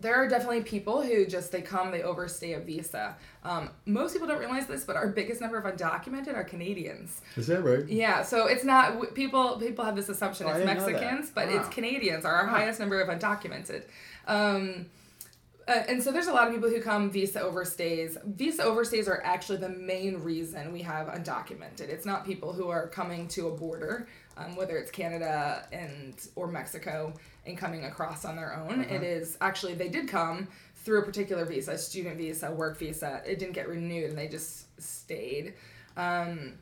there are definitely people who just they come they overstay a visa um, most people don't realize this but our biggest number of undocumented are canadians Is that right? yeah, so it's not people. People have this assumption Oh, it's didn't know that. Mexicans, but Wow. it's Canadians are our Huh. highest number of undocumented. Um, uh, and so there's a lot of people who come visa overstays. Visa overstays are actually the main reason we have undocumented. It's not people who are coming to a border, um, whether it's Canada and or Mexico, and coming across on their own. It is actually they did come through a particular visa, student visa, work visa. It didn't get renewed, and they just stayed. Um,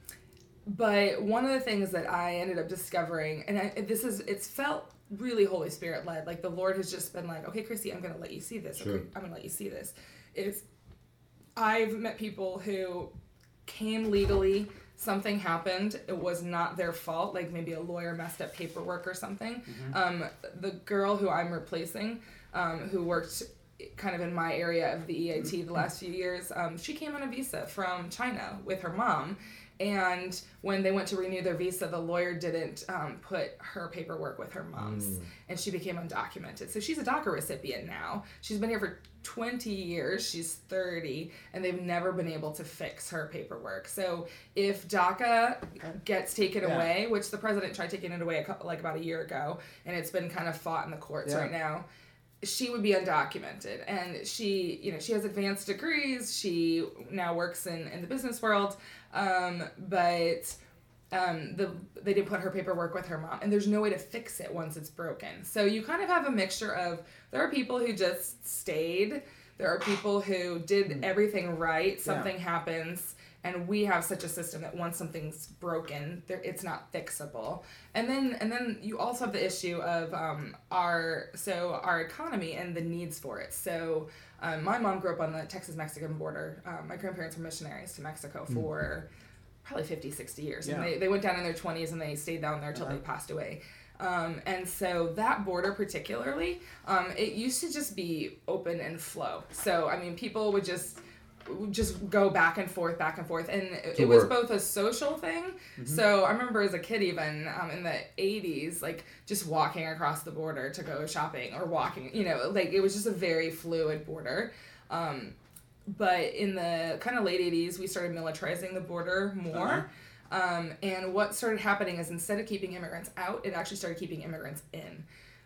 but one of the things that I ended up discovering, and I, this is, it's felt really Holy Spirit led. Like the Lord has just been like, okay, Chrissy, I'm to let you see this. Sure. Okay, I'm to let you see this. Is I've met people who came legally. Something happened. It was not their fault. Like maybe a lawyer messed up paperwork or something. Um, the girl who I'm replacing, um, who worked kind of in my area of the EIT the last few years, um, she came on a visa from China with her mom. And when they went to renew their visa, the lawyer didn't um, put her paperwork with her mom's, and she became undocumented. So she's a DACA recipient now. She's been here for 20 years. She's 30, and they've never been able to fix her paperwork. So if DACA gets taken Yeah. away, which the president tried taking it away a couple, like about a year ago, and it's been kind of fought in the courts Yeah. right now she would be undocumented. And she you know she has advanced degrees. She now works in in the business world. Um, but um, the they didn't put her paperwork with her mom. And there's no way to fix it once it's broken. So you kind of have a mixture of there are people who just stayed. There are people who did everything right. Something happens and we have such a system that once something's broken there it's not fixable. And then and then you also have the issue of um, our so our economy and the needs for it. So um, my mom grew up on the texas mexican border. Um, my grandparents were missionaries to mexico for probably 50 60 years. And they, they went down in their 20s and they stayed down there till they passed away. Um, and so that border particularly um, it used to just be open and flow. So i mean people would just just go back and forth, back and forth, and it, it was both a social thing. So I remember as a kid, even um, in the '80s, like just walking across the border to go shopping or walking. You know, like it was just a very fluid border. Um, but in the kind of late '80s, we started militarizing the border more. Um, and what started happening is instead of keeping immigrants out, it actually started keeping immigrants in.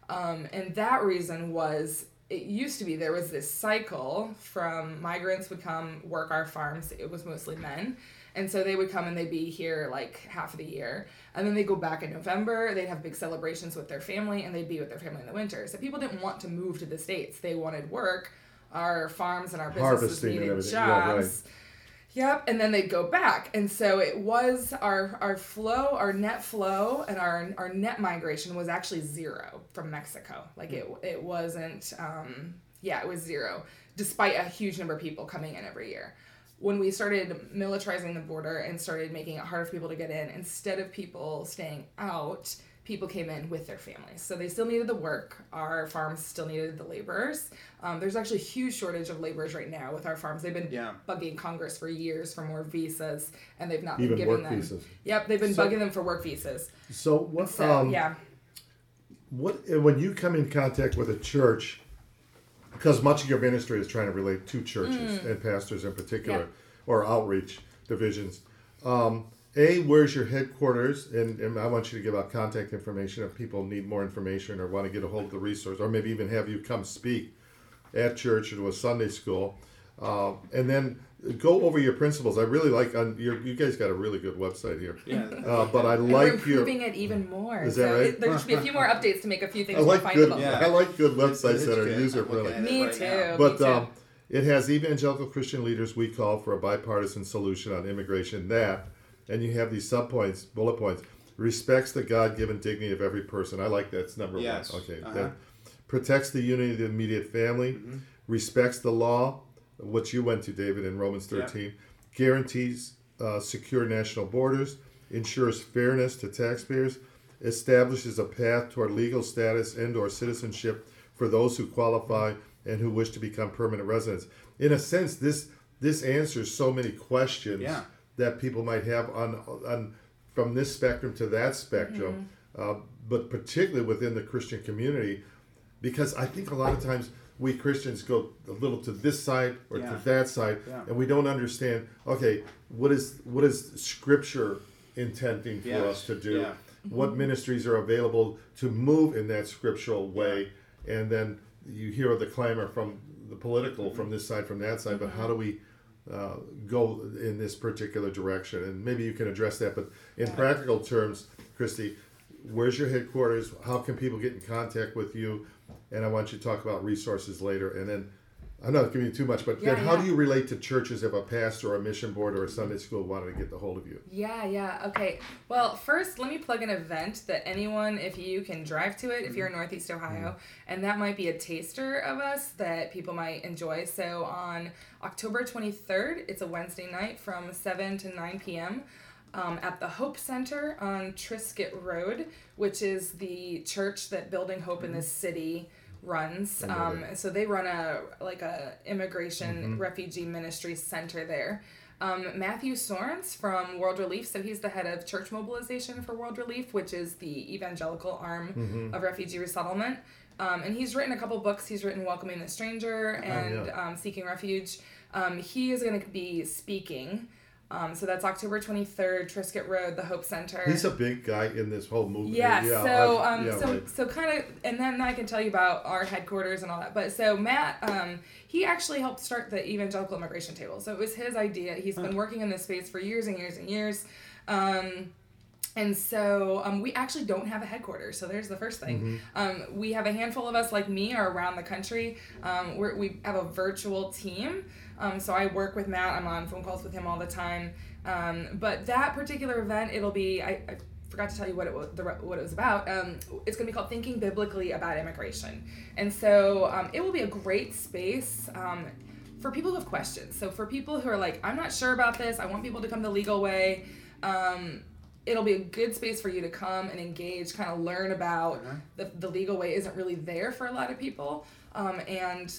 Um, and that reason was it used to be there was this cycle from migrants would come work our farms. It was mostly men. And so they would come and they'd be here like half of the year. And then they go back in November. They'd have big celebrations with their family and they'd be with their family in the winter. So people didn't want to move to the States. They wanted work. Our farms and our businesses Harvesting needed jobs. Yeah, right. Yep, and then they'd go back, and so it was our our flow, our net flow, and our our net migration was actually zero from Mexico. Like it it wasn't, um, yeah, it was zero, despite a huge number of people coming in every year. When we started militarizing the border and started making it harder for people to get in, instead of people staying out, people came in with their families. So they still needed the work. Our farms still needed the laborers. Um, there's actually a huge shortage of laborers right now with our farms. They've been Yeah. bugging Congress for years for more visas, and they've not Even been giving work them. visas. Yep, they've been So- bugging them for work visas. So what? So um, yeah, What when you come in contact with a church, because much of your ministry is trying to relate to churches and pastors in particular, Mm. Yeah. or outreach divisions. Um, a, where's your headquarters? And, and I want you to give out contact information if people need more information or want to get a hold of the resource, or maybe even have you come speak at church or to a Sunday school. Uh, and then go over your principles. I really like on your. You guys got a really good website here. Yeah. Uh, but I and we're like your. improving it even more. Is so that right? it, there should be a few more updates to make a few things I more like good. Yeah. I like good websites It's that are user friendly. Me right too. But me too. um, it has evangelical Christian leaders we call for a bipartisan solution on immigration. That, and you have these subpoints, bullet points. Respects the God-given dignity of every person. I like that's number Yes. one. Okay. Uh-huh. That protects the unity of the immediate family. Mm-hmm. Respects the law, which you went to, David, in Romans Yeah. 13. Guarantees uh, secure national borders. Ensures fairness to taxpayers. Establishes a path toward legal status and/or citizenship for those who qualify and who wish to become permanent residents. In a sense, this this answers so many questions Yeah. That people might have on on from this spectrum to that spectrum, uh, but particularly within the Christian community, because I think a lot of times we Christians go a little to this side or Yeah. to that side, Yeah. and we don't understand. Okay, what is what is Scripture intending for Yes. us to do? Yeah. What ministries are available to move in that scriptural way? And then you hear the clamor from the political, Mm-hmm. from this side, from that side. But how do we uh, go in this particular direction? And maybe you can address that. But in practical terms, Christy, where's your headquarters? How can people get in contact with you? And I want you to talk about resources later. And then I'm not giving you too much, but then how yeah. do you relate to churches if a pastor or a mission board or a Sunday school wanted to get the hold of you? Yeah, yeah. Okay. Well, first, let me plug an event that anyone, if you can drive to it, if you're in Northeast Ohio, and that might be a taster of us that people might enjoy. So on October 23rd, it's a Wednesday night from 7 to 9 p.m. Um, at the Hope Center on Triskett Road, which is the church that Building Hope in this city runs. Um, so they run a like a immigration refugee ministry center there. Um, Matthew Soerens from World Relief, so he's the head of church mobilization for World Relief, which is the evangelical arm of refugee resettlement. Um, and he's written a couple books. He's written Welcoming the Stranger and yeah. um, Seeking Refuge. Um, he is going to be speaking. Um, so that's October 23rd, Triskett Road, the Hope Center. He's a big guy in this whole movement. Yeah, so um, yeah, so right. so kind of, and then I can tell you about our headquarters and all that. But so Matt, um, he actually helped start the evangelical immigration table. So it was his idea. He's been working in this space for years and years and years. Um, and so um, we actually don't have a headquarters. So there's the first thing. Um, we have a handful of us like me are around the country. Um, we're, we have a virtual team. Um, so I work with Matt. I'm on phone calls with him all the time. Um, but that particular event, it'll be I, I forgot to tell you what it was the, what it was about. Um, it's going to be called Thinking Biblically About Immigration, and so um, it will be a great space. Um, for people who have questions, so for people who are like, I'm not sure about this, I want people to come the legal way. It'll be a good space for you to come and engage, kind of learn about the, the legal way isn't really there for a lot of people. Um, and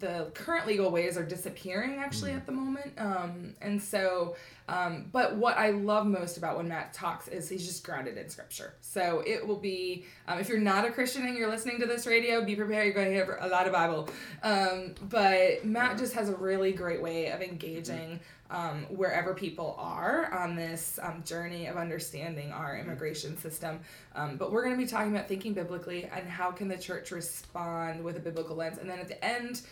the current legal ways are disappearing actually at the moment. Um, and so, um, but what I love most about when Matt talks is he's just grounded in scripture. So it will be, um, if you're not a Christian and you're listening to this radio, be prepared. You're going to hear a lot of Bible. Um, but Matt just has a really great way of engaging um, wherever people are on this um, journey of understanding our immigration system. Um, but we're going to be talking about thinking biblically and how can the church respond with a biblical lens. And then at the end,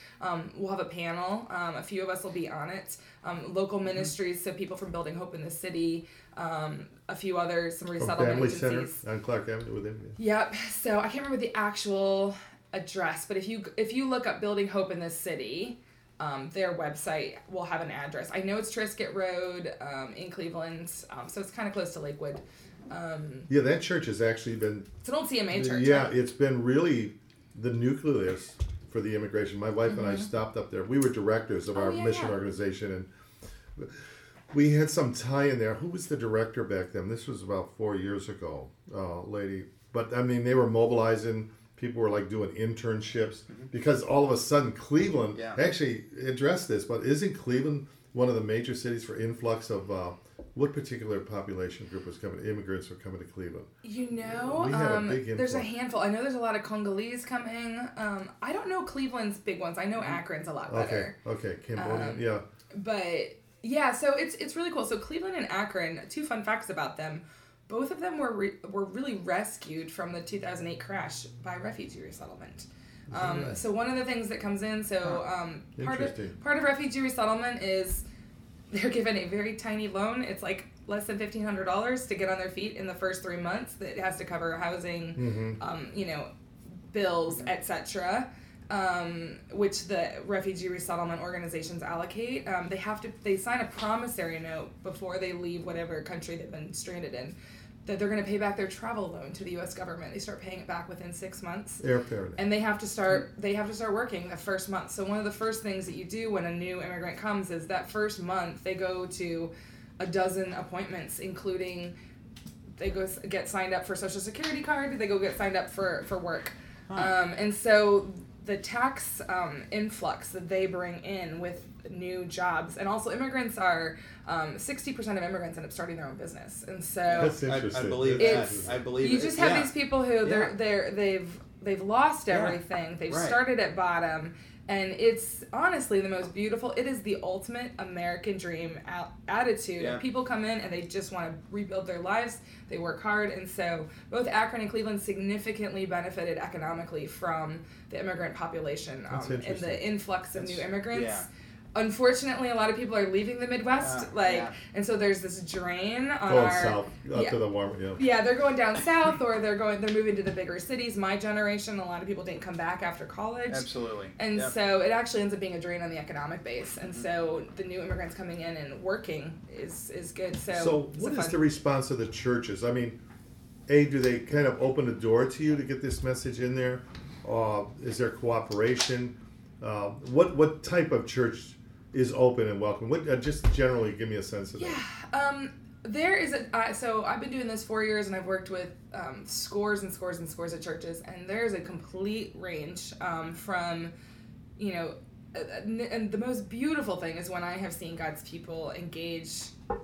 we'll have a panel. A few of us will be on it. Um, local ministries, so people from Building Hope in the City, um, a few others, some resettlement Family agencies. Center on Clark Avenue with him. Yep. So I can't remember the actual address, but if you if you look up Building Hope in the City, um, their website will have an address. I know it's Triskett Road um, in Cleveland, um, so it's kind of close to Lakewood. Um, Yeah, that church has actually been it's an old CMA church. Yeah, right? it's been really the nucleus for the immigration. My wife and I stopped up there. We were directors of Mm-hmm. Oh, our yeah, mission yeah. organization, and we had some tie in there. Who was the director back then? This was about four years ago, uh, lady. But I mean, they were mobilizing. People were like doing internships because all of a sudden Cleveland Yeah. actually addressed this. But isn't Cleveland one of the major cities for influx of uh, what particular population group was coming? Immigrants were coming to Cleveland. You know, had a um, there's a handful. I know there's a lot of Congolese coming. Um, I don't know Cleveland's big ones. I know Akron's a lot better. okay, okay, Cambodian, Um, yeah. but yeah so it's it's really cool so cleveland and akron two fun facts about them both of them were re- were really rescued from the 2008 crash by refugee resettlement um, so one of the things that comes in so um, part of part of refugee resettlement is they're given a very tiny loan it's like less than $1500 to get on their feet in the first three months that has to cover housing Mm-hmm. um, you know, bills, etc., um, which the refugee resettlement organizations allocate. Um, they have to they sign a promissory note before they leave whatever country they've been stranded in. That they're going to pay back their travel loan to the U.S. government. They start paying it back within six months Airfare. and they have to start they have to start working the first month so one of the first things that you do when a new immigrant comes is that first month they go to a dozen appointments including they go get signed up for social security card they go get signed up for for work um, and so the tax um, influx that they bring in with new jobs and also immigrants are um, 60% of immigrants end up starting their own business and so That's I, interesting. I believe It's- that. I believe you it. just have yeah. these people who they're Yeah. they're they've they've lost Yeah. everything. They've Right. started at bottom, and it's honestly the most beautiful. It is the ultimate American dream out, attitude. Yeah. People come in and they just want to rebuild their lives. They work hard, and so both Akron and Cleveland significantly benefited economically from the immigrant population um, and the influx of new immigrants. yeah. Unfortunately, a lot of people are leaving the Midwest, Yeah, like, yeah. and so there's this drain on Going our south, up yeah. to the warm, yeah. yeah, they're going down south or they're going they're moving to the bigger cities. My generation, a lot of people didn't come back after college. Absolutely. And Yep. so it actually ends up being a drain on the economic base. And so the new immigrants coming in and working is is good. So So, it's what a is fun- the response of the churches? I mean, A, do they kind of open the door to you to get this message in there? Uh, is there cooperation? Uh, what what type of church is open and welcome? What, uh, just generally, give me a sense of that. Yeah. Um, there is a uh, so I've been doing this four years and I've worked with um, scores and scores and scores of churches and there's a complete range um, from you know uh, uh, and the most beautiful thing is when I have seen God's people engage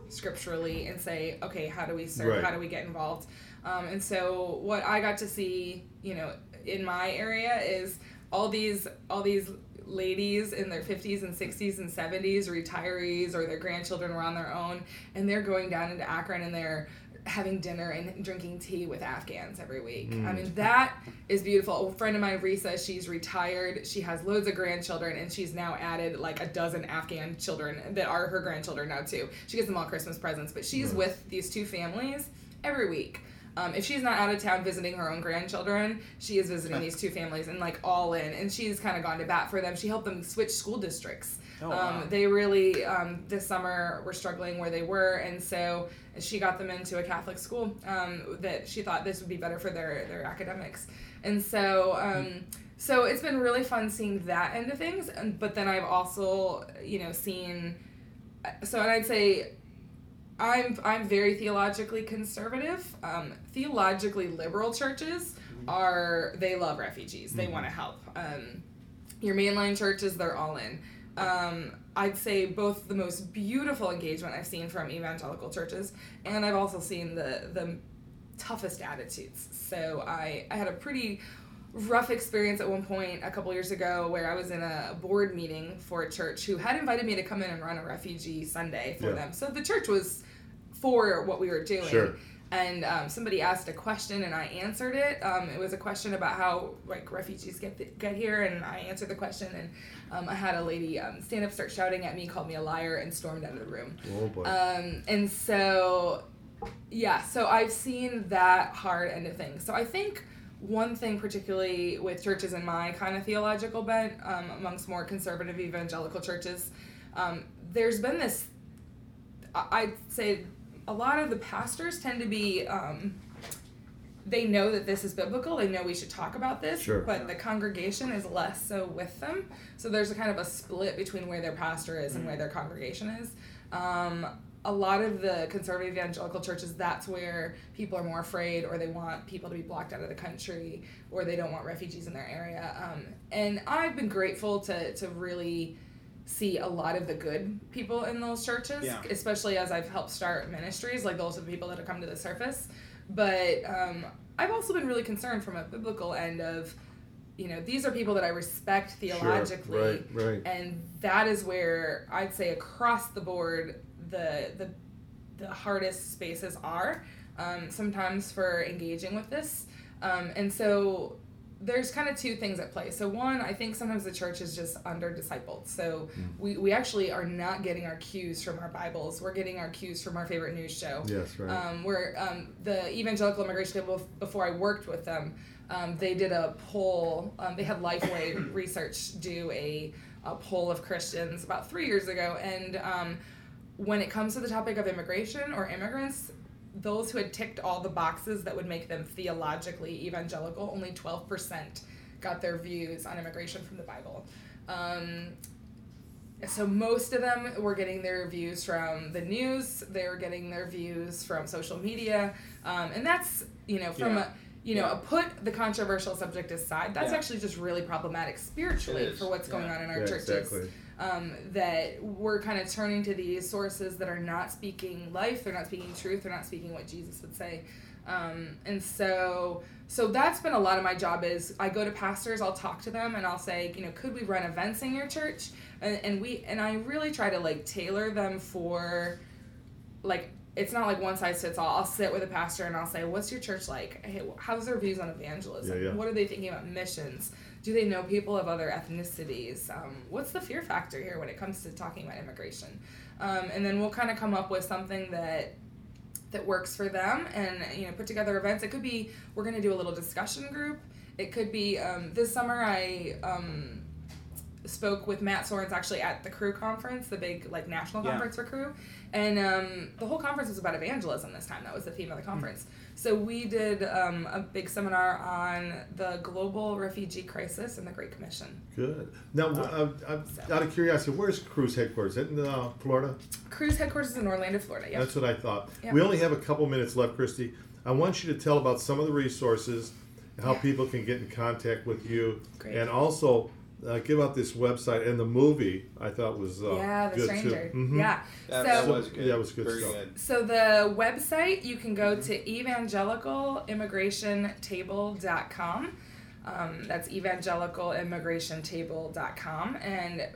scripturally and say okay how do we serve Right. how do we get involved um, and so what I got to see you know in my area is all these all these ladies in their 50s and 60s and 70s retirees or their grandchildren were on their own and they're going down into akron and they're having dinner and drinking tea with afghans every week. I mean mm. that is beautiful. A friend of mine risa she's retired. She has loads of grandchildren and she's now added like a dozen afghan children that are her grandchildren now too. She gives them all christmas presents but she's mm. with these two families every week um, if she's not out of town visiting her own grandchildren, she is visiting these two families and like all in. And she's kind of gone to bat for them. She helped them switch school districts. Oh, um, wow. They really um, this summer were struggling where they were, and so she got them into a Catholic school um, that she thought this would be better for their their academics. And so. Um, so it's been really fun seeing that end of things, and, but then I've also, you know, seen. So and I'd say I'm I'm very theologically conservative. Um, theologically liberal churches are they love refugees. They want to help. Um, your mainline churches, they're all in. Um, I'd say both the most beautiful engagement I've seen from evangelical churches, and I've also seen the the toughest attitudes. So I I had a pretty rough experience at one point a couple years ago where I was in a board meeting for a church who had invited me to come in and run a refugee Sunday for Yeah. them. So the church was for what we were doing. Sure. And um, somebody asked a question and I answered it. Um, it was a question about how like refugees get th- get here, and I answered the question. And um, I had a lady um, stand up, start shouting at me, called me a liar, and stormed out of the room. Oh boy. Um, and so, yeah, so I've seen that hard end of things. So I think one thing, particularly with churches in my kind of theological bent, um, amongst more conservative evangelical churches, um, there's been this, I'd say a lot of the pastors tend to be. Um, they know that this is biblical. They know we should talk about this, Sure. but the congregation is less so with them. So there's a kind of a split between where their pastor is and where their congregation is. Um, a lot of the conservative evangelical churches, that's where people are more afraid, or they want people to be blocked out of the country, or they don't want refugees in their area. Um, and I've been grateful to to really see a lot of the good people in those churches, Yeah. especially as I've helped start ministries. Like those are the people that have come to the surface. But um, I've also been really concerned from a biblical end of, you know, these are people that I respect theologically, right, right. and that is where I'd say across the board the the the hardest spaces are um, sometimes for engaging with this, um, and so there's kind of two things at play. So one, I think sometimes the church is just under discipled. So we, we actually are not getting our cues from our Bibles. We're getting our cues from our favorite news show. Yes, right. Um, where um, the Evangelical Immigration Table, before I worked with them, um, they did a poll. Um, they had Lifeway Research do a, a poll of Christians about three years ago. And um, when it comes to the topic of immigration or immigrants, those who had ticked all the boxes that would make them theologically evangelical, only 12% got their views on immigration from the Bible. Um, so most of them were getting their views from the news they were getting their views from social media um, and that's you know from Yeah. a you know Yeah. a put the controversial subject aside that's Yeah. actually just really problematic spiritually for what's going yeah. on in our Yeah, churches exactly. Um, that we're kind of turning to these sources that are not speaking life they're not speaking truth they're not speaking what jesus would say. Um, and so so that's been a lot of my job is i go to pastors i'll talk to them and i'll say you know could we run events in your church? And, and we and i really try to like tailor them for like it's not like one size fits all. I'll sit with a pastor and i'll say what's your church like? Hey, how's their views on evangelism? Yeah, yeah. what are they thinking about missions do they know people of other ethnicities? Um, what's the fear factor here when it comes to talking about immigration? Um, and then we'll kind of come up with something that that works for them and you know put together events. It could be we're going to do a little discussion group. It could be um, this summer i um, spoke with matt Soerens actually at the Cru conference the big like national Yeah. conference for Cru. And um, the whole conference was about evangelism this time. That was the theme of the conference so we did um, a big seminar on the global refugee crisis and the great commission Good. Now, uh, I'm, out of curiosity, where's Cru's headquarters? Is it in uh, Florida? Cru's headquarters is in orlando florida yeah That's what I thought. Yeah. We only have a couple minutes left, Christy. I want you to tell about some of the resources, how people can get in contact with you, Great. and also uh, give out this website and the movie. I thought was uh, yeah the good stranger too. Mhm. yeah That, so that was good. Yeah, it was good Very stuff. good. So the website you can go to evangelicalimmigration.table.com. Um, that's evangelicalimmigration.table.com and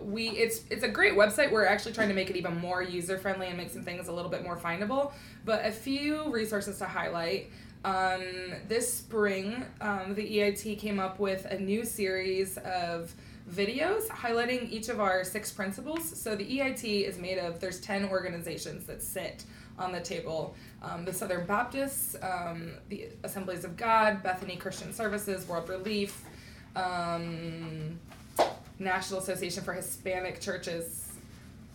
we it's it's a great website. We're actually trying to make it even more user friendly and make some things a little bit more findable. But a few resources to highlight. Um, this spring, um, the EIT came up with a new series of videos highlighting each of our six principles. So the EIT is made of there's ten organizations that sit on the table. Um, the Southern Baptists, um, the Assemblies of God, Bethany Christian Services, World Relief, um, National Association for Hispanic Churches.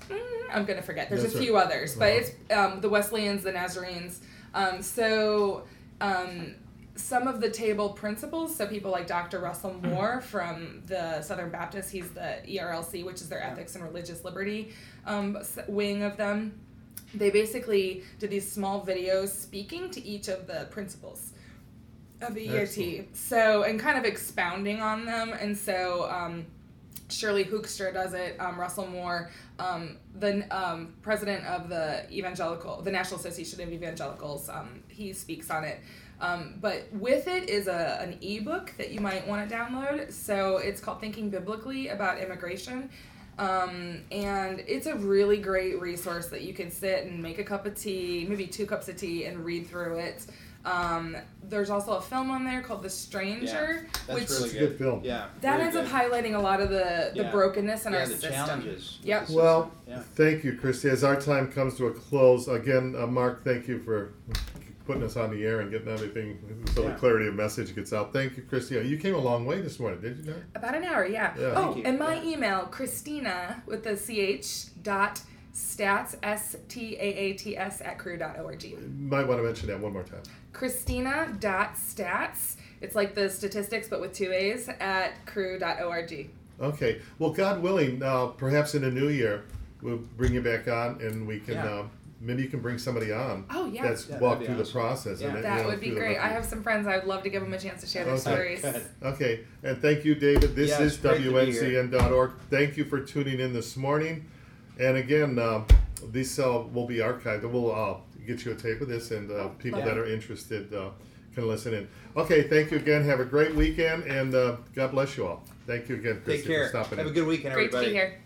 Mm, I'm gonna forget. There's That's a right. few others, but Uh-huh. it's um, the Wesleyans, the Nazarenes. Um, so um, some of the table principles. So people like Dr. Russell Moore from the Southern Baptist. He's the ERLC, which is their Ethics and Religious Liberty um, wing of them. They basically did these small videos speaking to each of the principles of the EIT. Excellent. So and kind of expounding on them. And so um, Shirley Hoogstra does it. Um, Russell Moore, um, the um, president of the Evangelical, the National Association of Evangelicals, um, he speaks on it. Um, but with it is a, an ebook that you might want to download. So it's called Thinking Biblically About Immigration. Um, and it's a really great resource that you can sit and make a cup of tea, maybe two cups of tea, and read through it. Um, there's also a film on there called The Stranger, That's which really It's a good film. Yeah. that very ends up highlighting a lot of the, the Yeah. brokenness in yeah, our the system. challenges. Yep. of the Well, yeah. thank you, Christy. As our time comes to a close, again, uh, Mark, thank you for putting us on the air and getting everything so Yeah. the clarity of message gets out. Thank you, Christy. You came a long way this morning, did you not? About an hour, yeah. Yeah. Oh, you. and my Yeah. email, Christina with the CH dot stats S T A A T S at Cru dot org. You might want to mention that one more time. Christina dot stats. It's like the statistics but with two A's at Cru dot org. Okay. Well, God willing, uh, perhaps in a new year, we'll bring you back on and we can. Yeah. Uh, maybe you can bring somebody on. Oh, yeah. That's Yeah, walked through be the process. Yeah. and, you That know, would be great. I have some friends I would love to give them a chance to share their Okay. stories. Good. Okay, and thank you, David. This Yeah, is it's great to. WNCN.org. Thank you for tuning in this morning. And again, um, these uh, will be archived. We'll uh, get you a tape of this, and uh, people yeah. that are interested uh, can listen in. Okay, thank you again. Have a great weekend, and uh, God bless you all. Thank you again, Christy, Take care. for stopping Have in. a good weekend, Great to everybody. be here.